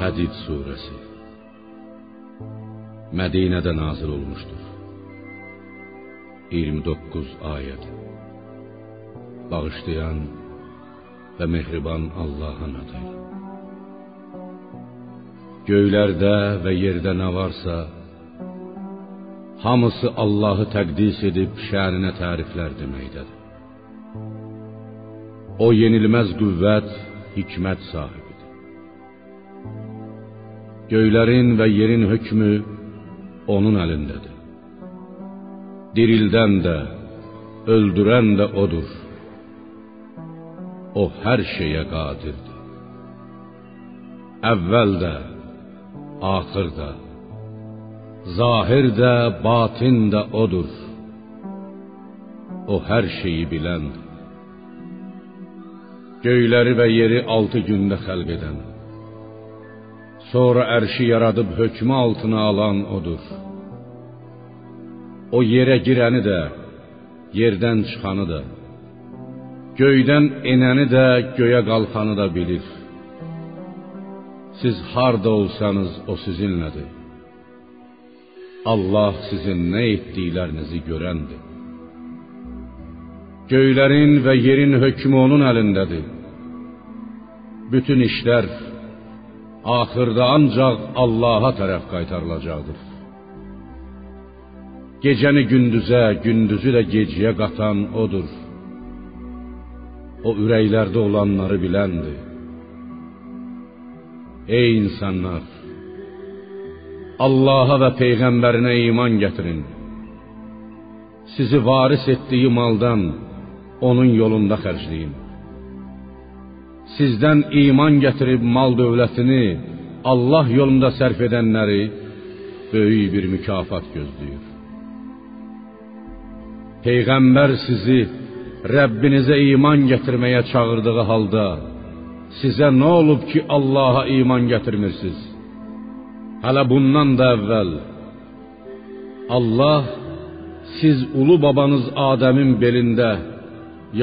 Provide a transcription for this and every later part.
Hədid surəsi Mədinədə nazil olmuşdur. 29 ayət. Bağışlayan və mehriban Allahın adıyla. Göylərdə və yerdə nə varsa, hamısı Allahı təqdis edib şəninə təriflər deməkdədir. O yenilməz qüvvət, hikmət sahibidir. Göylərin və yerin hökmü onun əlindədir. Dirildən də, öldürən də odur. O hər şeyə qadirdir. Əvvəl də, axır da, zahir də, batin də odur. O hər şeyi biləndir. Göyləri və yeri altı gündə xəlq edən, sonra ərşi yaradıb hökmü altına alan odur. O yerə girəni də, yerdən çıxanı da, göydən enəni də, göyə qalxanı da bilir. Siz harda olsanız o sizinlədir. Allah sizin nə etdiklərinizi görəndir. Göylərin və yerin hökmü onun əlindədir. Bütün işlər axırda ancaq Allaha tərəf qaytarılacaqdır. Gecəni gündüzə, gündüzü də gecəyə qatan odur. O ürəklərdə olanları biləndir. Ey insanlar, Allaha və peyğəmbərinə iman gətirin. Sizi varis etdiyi maldan onun yolunda xərcləyin. Sizdən iman gətirib mal dövlətini Allah yolunda sərf edənləri böyük bir mükafat gözləyir. Peyğəmbər sizi Rəbbinizə iman gətirməyə çağırdığı halda sizə nə olub ki, Allaha iman gətirmirsiniz? Hələ bundan da əvvəl Allah siz ulu babanız Adəmin belində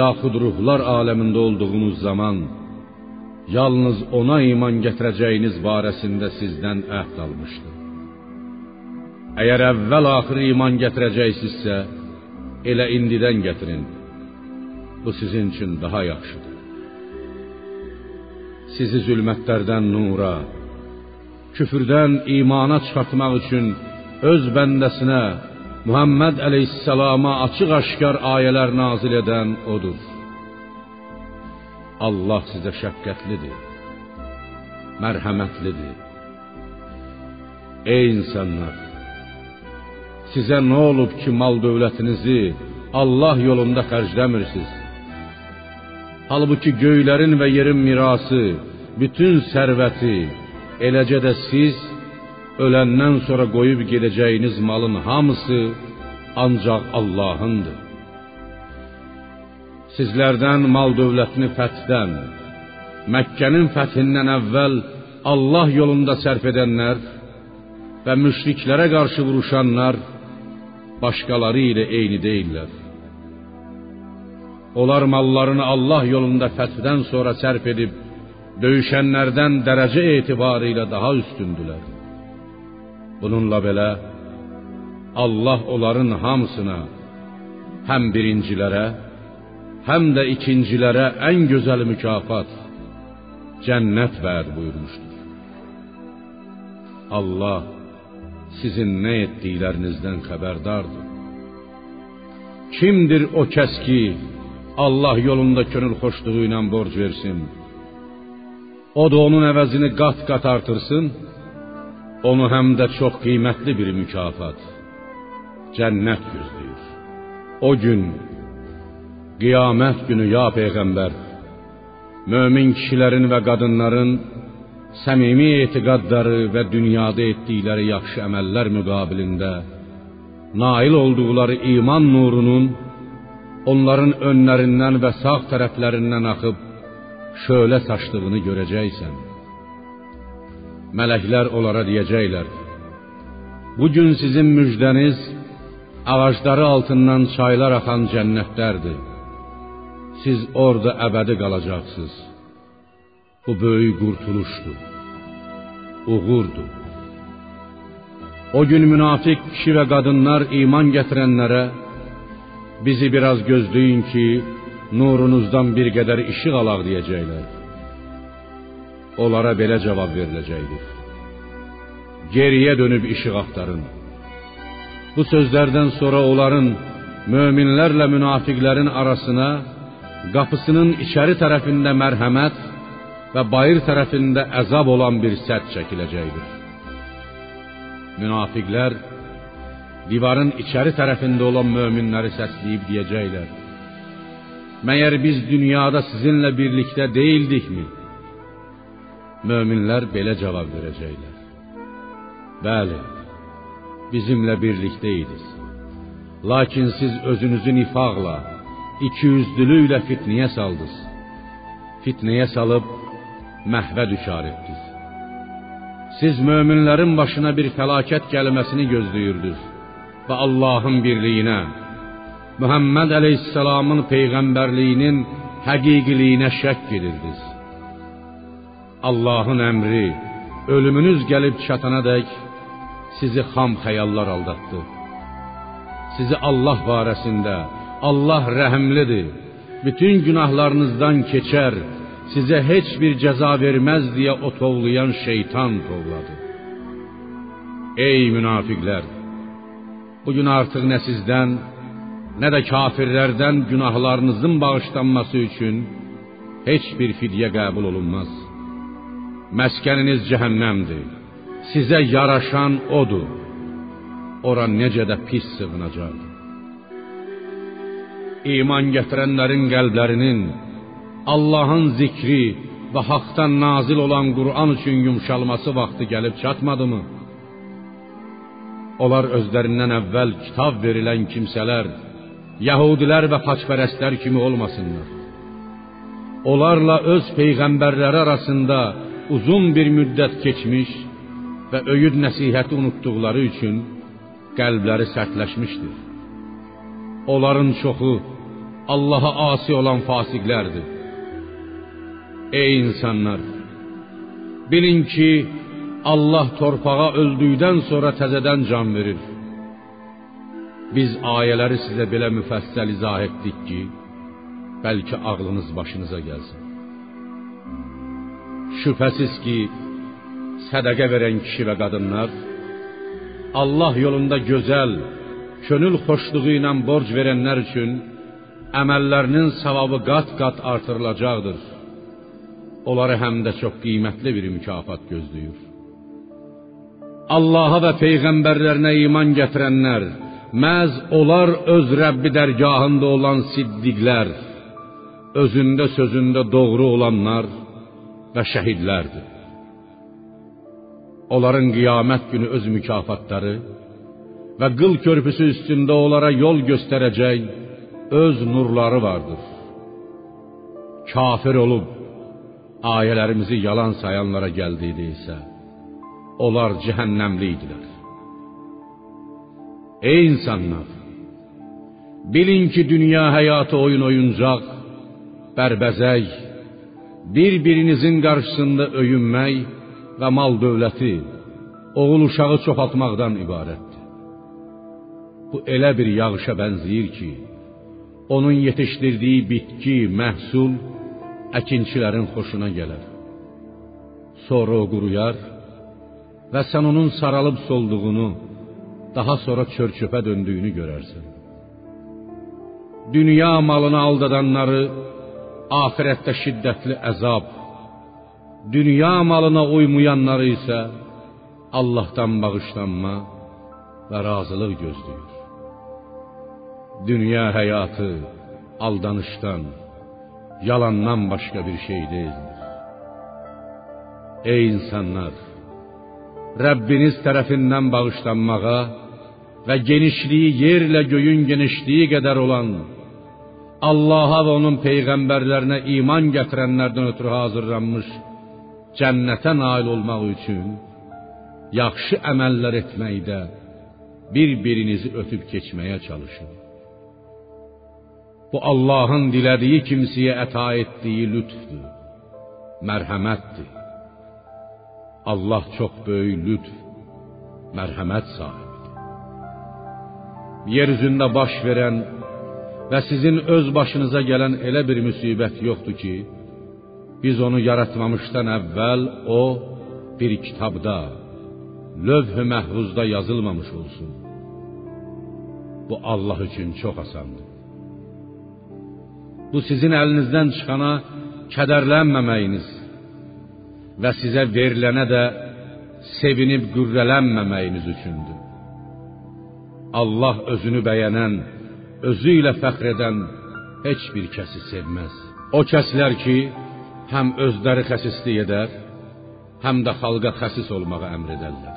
yaxud ruhlar aləmində olduğunuz zaman yalnız ona iman gətirəcəyiniz barəsində sizdən əhd almışdı. Əgər əvvəl axır iman gətirəcəksinizsə, elə indidən gətirin. Bu sizin üçün daha yaxşıdır. Sizi zülmətlərdən nura, küfrdən imana çıxartmaq üçün öz bəndəsinə Muhammed əleyhissalama açıq-aşkar ayələr nazil edən odur. Allah sizə şəfqətlidir, mərhəmətlidir. Ey insanlar, sizə nə olub ki, mal dövlətinizi Allah yolunda xərcləmirsiniz? Halbuki göylərin və yerin mirası, bütün sərvəti, eləcə də siz öləndən sonra qoyub gedəcəyiniz malın hamısı ancaq Allahındır. Sizlərdən mal dövlətini fəthdən, Məkkənin fəthindən əvvəl Allah yolunda sərf edənlər və müşriklərə qarşı vuruşanlar başqaları ilə eyni deyillər. Onlar mallarını Allah yolunda fəthdən sonra sərf edib döyüşənlərdən dərəcə etibarı ilə daha üstündülər. Bununla belə Allah onların hamısına həm birincilərə, həm də ikincilərə ən gözəl mükafat cənnət vəd buyurmuşdur. Allah sizin nə etdiklərinizdən xəbərdardır. Kimdir o kəs ki, Allah yolunda könül xoşluğu ilə borc versin? O da onun əvəzini qat-qat artırsın, onu həm də çox qiymətli bir mükafat, cənnət gözləyir. O gün qiyamət günü ya peyğəmbər mömin kişilərin və qadınların səmimi etiqadları və dünyada etdikləri yaxşı əməllər müqabilində nail olduqları iman nurunun onların önlərindən və sağ tərəflərindən axıb şölə saçdığını görəcəksən. Mələklər onlara deyəcəklər: Bu gün sizin müjdəniz ağacları altından çaylar axan cənnətlərdir. Siz orada əbədi qalacaqsınız. Bu böyük qurtuluşdur. Uğurdur. O gün münafik kişi və qadınlar iman gətirənlərə bizi biraz gözləyin ki, nurunuzdan bir qədər işıq alaq deyəcəklər. Onlara belə cavab veriləcəkdir. Geriyə dönüb işıq axtarın. Bu sözlərdən sonra onların möminlərlə münafiqlərin arasına qapısının içəri tərəfində mərhəmət və bayır tərəfində əzab olan bir sədd çəkiləcəkdir. Münafiqlər divarın içəri tərəfində olan möminləri səsləyib deyəcəklər: Məyər biz dünyada sizinlə birlikdə deyildikmi? Möminlər belə cavab verəcəklər: Bəli, bizimlə birlikdə idiniz. Lakin siz özünüzü nifaqla, ikiyüzlülüklə fitnəyə saldınız. Fitnəyə salıb məhvə düşar etdiniz. Siz möminlərin başına bir fəlakət gəlməsini gözləyirdiniz və Allahın birliyinə, Muhammed Əleyhisselamın peyğəmbərliyinin həqiqiliyinə şəkk edirdiniz. Allahın əmri ölümünüz gəlib çatana dək sizi xam xəyallar aldatdı. Sizi Allah barəsində Allah rəhimlidir. Bütün günahlarınızdan keçər, sizə heç bir cəza verməz deyə o şeytan tovladı. Ey münafiqlər! Bu gün artıq nə sizdən, nə də kafirlərdən günahlarınızın bağışlanması üçün heç bir fidyə qəbul olunmaz. Məskəniniz cəhənnəmdir. Sizə yaraşan odur. Ora necə də pis sığınacaqdır. İman gətirənlərin qəlblərinin Allahın zikri və haqdan nazil olan Qur'an üçün yumşalması vaxtı gəlib çatmadımı? Onlar özlərindən əvvəl kitab verilən kimsələr, Yahudilər və paçpərəstlər kimi olmasınlar. Onlarla öz peyğəmbərləri arasında uzun bir müddət keçmiş və öyüd nəsihəti unutduqları üçün qəlbləri sərtləşmişdir. Onların çoxu Allaha asi olan fasiqlərdir. Ey insanlar, bilin ki, Allah torpağa öldükdən sonra təzədən can verir. Biz ayələri sizə belə müfəssəl izah etdik ki, bəlkə ağlınız başınıza gəlsin. Şübhəsiz ki, sədaqə verən kişi və qadınlar Allah yolunda gözəl, könül xoşluğu ilə borc verənlər üçün əməllərinin savabı qat-qat artırılacaqdır. Onları həm də çox qiymətli bir mükafat gözləyir. Allaha və peyğəmbərlərinə iman gətirənlər, məz onlar öz Rəbbi dərgahında olan siddiqlər, özündə sözündə doğru olanlar və şəhidlərdir. Onların qiyamət günü öz mükafatları və qıl körpüsü üstündə onlara yol göstərəcək öz nurları vardır. Kafir olub ayələrimizi yalan sayanlara gəldiydi isə onlar cəhənnəmli idilər. Ey insanlar, bilin ki dünya həyatı oyun oyuncaq, bərbəzək, bir-birinizin qarşısında öyünmək və mal dövləti, oğul uşağı çoxaltmaqdan ibarətdir. Bu elə bir yağışa bənzəyir ki, onun yetişdirdiyi bitki, məhsul əkinçilərin xoşuna gələr. Sonra o quruyar və sən onun saralıb solduğunu, daha sonra çör-çöpə döndüyünü görərsən. Dünya malını aldadanları axirətdə şiddətli əzab, dünya malına uymayanları isə Allahdan bağışlanma və razılıq gözləyir. Dünya həyatı aldanışdan, yalandan başqa bir şey deyildir. Ey insanlar, Rəbbiniz tərəfindən bağışlanmağa və genişliyi yerlə göyün genişliyi qədər olan Allaha və onun peyğəmbərlərinə iman gətirənlərdən ötürü hazırlanmış cənnətə nail olmaq üçün yaxşı əməllər etməkdə bir-birinizi ötüb keçməyə çalışın. Bu Allahın dilədiyi kimsəyə əta etdiyi lütfdür, mərhəmətdir. Allah çox böyük lütf, mərhəmət sahibidir. Yer üzündə baş verən və sizin öz başınıza gələn elə bir müsibət yoxdur ki, biz onu yaratmamışdan əvvəl o bir kitabda, lövh-i məhfuzda yazılmamış olsun. Bu Allah üçün çox asandır. Bu sizin əlinizdən çıxana kədərlənməməyiniz və sizə verilənə də sevinib qürrələnməməyiniz üçündür. Allah özünü bəyənən, özü ilə fəxr edən heç bir kəsi sevməz. O kəslər ki, həm özləri xəsislik edər, həm də xalqa xəsis olmağa əmr edərlər.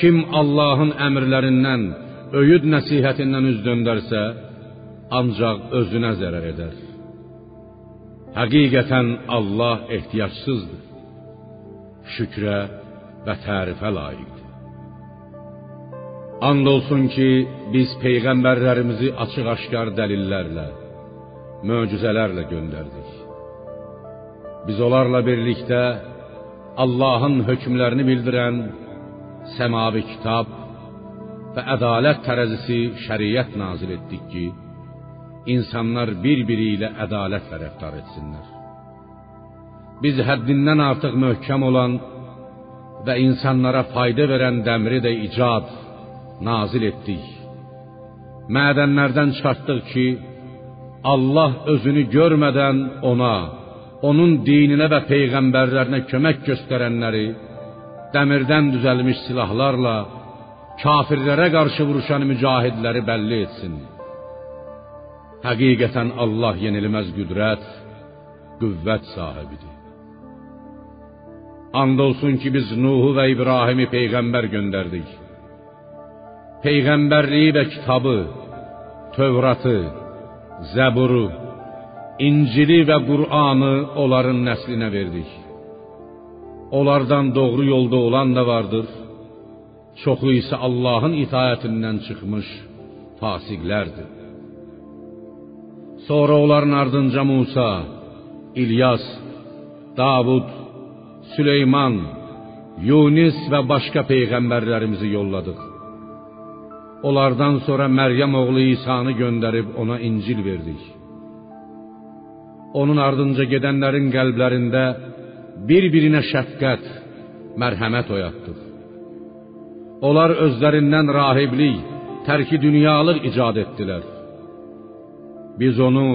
Kim Allahın əmrlərindən, öyüd nəsihətindən üz döndərsə, ancaq özünə zərər edər. Həqiqətən Allah ehtiyacsızdır. Şükrə və tərifə layiqdir. And olsun ki, biz peyğəmbərlərimizi açıq-aşkar dəlillərlə, möcüzələrlə göndərdik. Biz onlarla birlikdə Allahın hökmlərini bildirən səmavi kitab və ədalət tərəzisi şəriət nazil etdik ki, insanlar bir-biri ilə ədalətlə rəftar etsinlər. Biz həddindən artıq möhkəm olan və insanlara fayda verən dəmri də icad nazil etdik. Mədənlərdən çıxartdıq ki, Allah özünü görmədən ona, onun dininə və peyğəmbərlərinə kömək göstərənləri dəmirdən düzəlmiş silahlarla kafirlərə qarşı vuruşan mücahidləri bəlli etsin. Həqiqətən Allah yenilməz qüdrət, qüvvət sahibidir. And olsun ki biz Nuhu və İbrahimi peyğəmbər göndərdik. Peyğəmbərliyi və kitabı, Tövratı, Zəburu, İncili və Qur'anı onların nəslinə verdik. Onlardan doğru yolda olan da vardır. Çoxu isə Allahın itayətindən çıxmış fasiqlərdir. Sonra onların ardınca Musa, İlyas, Davud, Süleyman, Yunis və başqa peyğəmbərlərimizi yolladıq. Onlardan sonra Məryəm oğlu İsa'nı göndərib ona İncil verdik. Onun ardınca gedənlərin qəlblərində bir-birinə şəfqət, mərhəmət oyatdıq. Onlar özlərindən rahiblik, tərki dünyalıq icad etdilər. Biz onu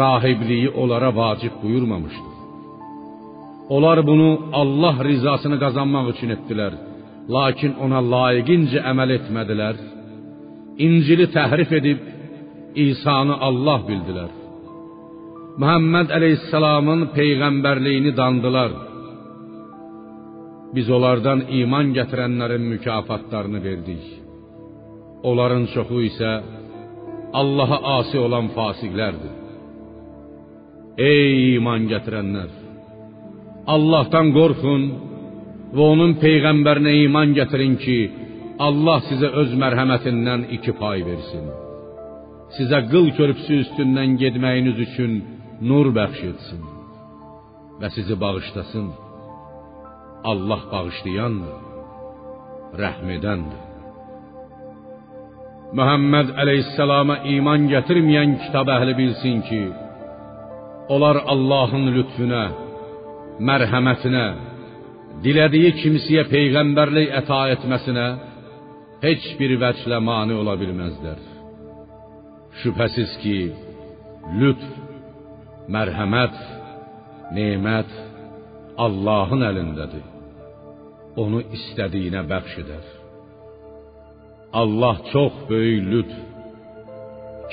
rahibliyi onlara vacib buyurmamışdıq. Onlar bunu Allah rizasını qazanmaq üçün etdilər. Lakin ona layiqincə əməl etmədilər. İncili təhrif edib İsa'nı Allah bildilər. Muhammed Aleyhisselam'ın peyğəmbərliyini dandılar. Biz onlardan iman gətirənlərin mükafatlarını verdik. Onların çoxu isə Allaha asi olan fasiqlərdir. Ey iman gətirənlər! Allahdan qorxun və onun peyğəmbərinə iman gətirin ki, Allah sizə öz mərhəmətindən iki pay versin. Sizə qıl körpüsü üstündən getməyiniz üçün nur bəxş etsin və sizi bağışlasın. Allah bağışlayandır, rəhm edəndir. Muhammed əleyhissalama iman gətirməyən kitab əhli bilsin ki, onlar Allahın lütfüne, mərhəmətinə, dilədiyi kimsəyə peyğəmbərlik əta etməsinə heç bir vəclə mane ola bilməzlər. Şübhəsiz ki, lütf mərhəmət, nemət Allahın əlindədir. Onu istədiyinə bəxş edər. Allah çox böyük lütf,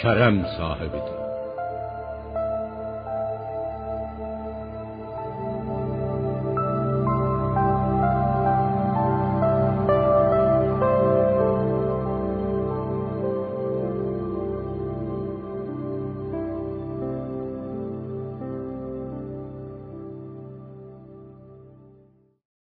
kərəm sahibidir.